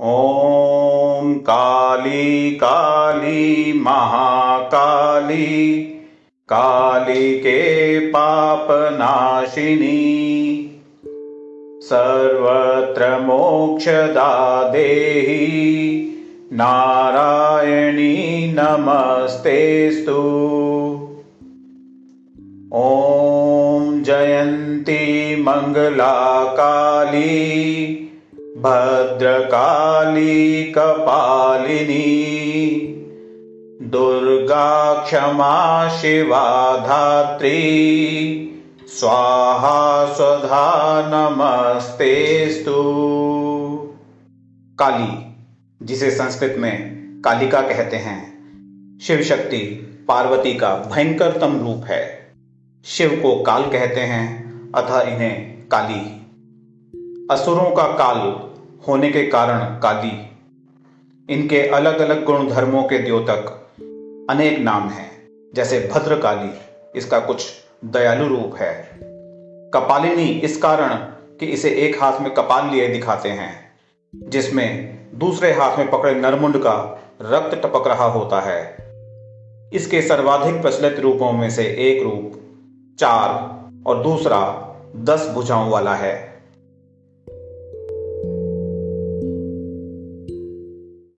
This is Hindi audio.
ॐ काली काली महाकाली। कालिके पापनाशिनी। सर्वत्र मोक्षदा देहि। नारायणी नमस्तेस्तु। ॐ जयन्ती मङ्गला काली भद्रकाली कपालिनी दुर्गा क्षमा शिवा धात्री स्वाहा स्वधा नमस्तेस्तु। काली, जिसे संस्कृत में कालिका कहते हैं शिव शक्ति पार्वती का भयंकरतम रूप है। शिव को काल कहते हैं, अतः इन्हें काली असुरों का काल होने के कारण काली। इनके अलग अलग गुण धर्मों के द्योतक अनेक नाम हैं, जैसे भद्रकाली, इसका कुछ दयालु रूप है। कपालिनी इस कारण कि इसे एक हाथ में कपाल लिए दिखाते हैं, जिसमें दूसरे हाथ में पकड़े नरमुंड का रक्त टपक रहा होता है। इसके सर्वाधिक प्रचलित रूपों में से एक रूप चार और दूसरा दस भुजाओं वाला है।